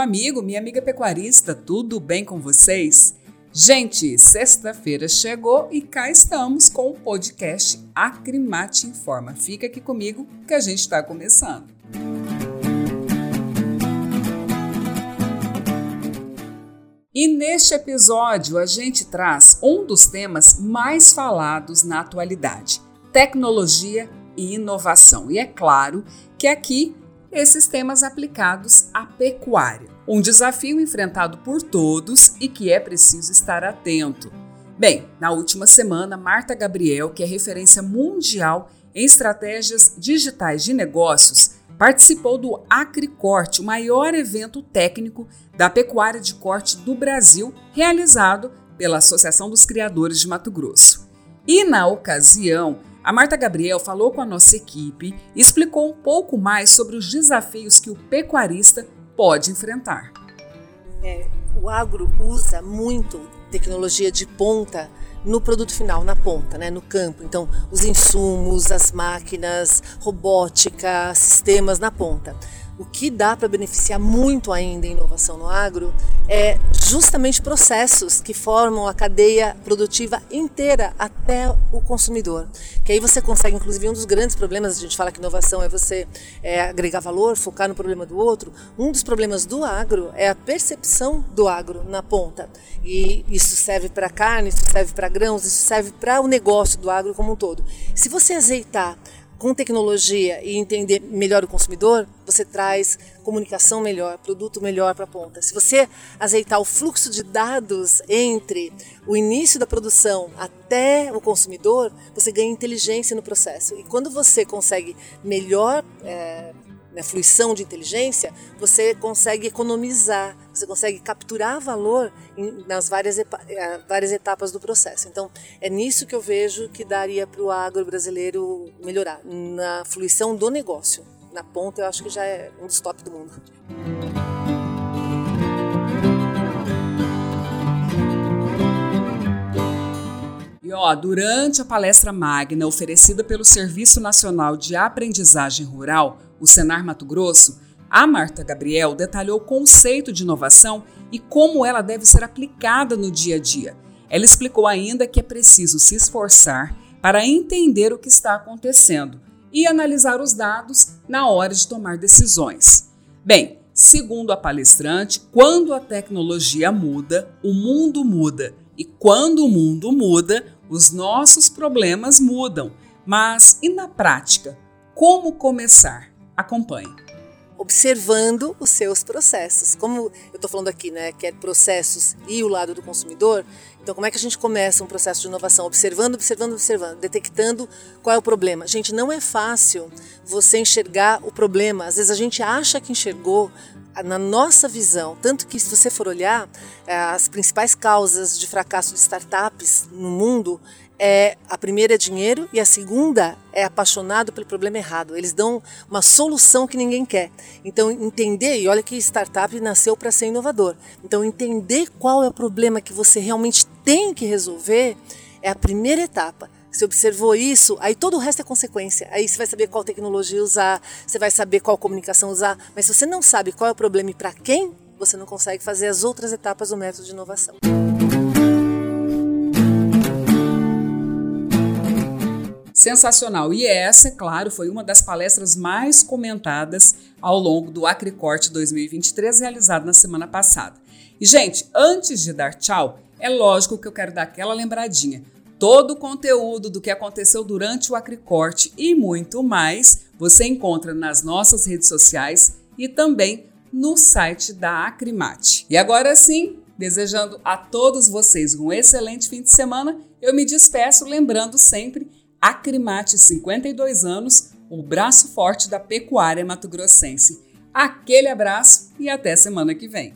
amigo, minha amiga pecuarista, tudo bem com vocês? Gente, sexta-feira chegou e cá estamos com o podcast Acrimate Informa. Fica aqui comigo que a gente está começando. E neste episódio a gente traz um dos temas mais falados na atualidade: tecnologia e inovação. E é claro que aqui esses temas aplicados à pecuária. Um desafio enfrentado por todos e que é preciso estar atento. Bem, na última semana, Marta Gabriel, que é referência mundial em estratégias digitais de negócios, participou do Acricorte, o maior evento técnico da pecuária de corte do Brasil, realizado pela Associação dos Criadores de Mato Grosso. E na ocasião, a Marta Gabriel falou com a nossa equipe e explicou um pouco mais sobre os desafios que o pecuarista pode enfrentar. É, o agro usa muito tecnologia de ponta no produto final, na ponta, né, no campo. Então, os insumos, as máquinas, robótica, sistemas na ponta o que dá para beneficiar muito ainda em inovação no agro é justamente processos que formam a cadeia produtiva inteira até o consumidor. Que aí você consegue, inclusive, um dos grandes problemas, a gente fala que inovação é você é, agregar valor, focar no problema do outro. Um dos problemas do agro é a percepção do agro na ponta. E isso serve para carne, isso serve para grãos, isso serve para o negócio do agro como um todo. Se você azeitar com tecnologia e entender melhor o consumidor, você traz comunicação melhor, produto melhor para a ponta. Se você azeitar o fluxo de dados entre o início da produção até o consumidor, você ganha inteligência no processo. E quando você consegue melhor é, né, fruição de inteligência, você consegue economizar, você consegue capturar valor nas várias, eh, várias etapas do processo. Então, é nisso que eu vejo que daria para o agro brasileiro melhorar, na fruição do negócio. Na ponta, eu acho que já é um dos top do mundo. Ó, durante a palestra magna oferecida pelo Serviço Nacional de Aprendizagem Rural, o Senar Mato Grosso, a Marta Gabriel detalhou o conceito de inovação e como ela deve ser aplicada no dia a dia. Ela explicou ainda que é preciso se esforçar para entender o que está acontecendo e analisar os dados na hora de tomar decisões. Bem, segundo a palestrante, quando a tecnologia muda, o mundo muda. E quando o mundo muda, os nossos problemas mudam. Mas e na prática? Como começar? Acompanhe. Observando os seus processos. Como eu estou falando aqui, né, que é processos e o lado do consumidor, então como é que a gente começa um processo de inovação? Observando, observando, observando, detectando qual é o problema. Gente, não é fácil você enxergar o problema. Às vezes a gente acha que enxergou, na nossa visão, tanto que se você for olhar eh, as principais causas de fracasso de startups no mundo, é a primeira é dinheiro e a segunda é apaixonado pelo problema errado. Eles dão uma solução que ninguém quer. Então entender, e olha que startup nasceu para ser inovador. Então entender qual é o problema que você realmente tem que resolver é a primeira etapa. Você observou isso, aí todo o resto é consequência. Aí você vai saber qual tecnologia usar, você vai saber qual comunicação usar, mas se você não sabe qual é o problema e para quem, você não consegue fazer as outras etapas do método de inovação. Sensacional! E essa, é claro, foi uma das palestras mais comentadas ao longo do Acricorte 2023, realizado na semana passada. E, gente, antes de dar tchau, é lógico que eu quero dar aquela lembradinha. Todo o conteúdo do que aconteceu durante o Acricorte e muito mais você encontra nas nossas redes sociais e também no site da Acrimate. E agora sim, desejando a todos vocês um excelente fim de semana, eu me despeço lembrando sempre Acrimate 52 anos, o braço forte da pecuária mato-grossense. Aquele abraço e até semana que vem.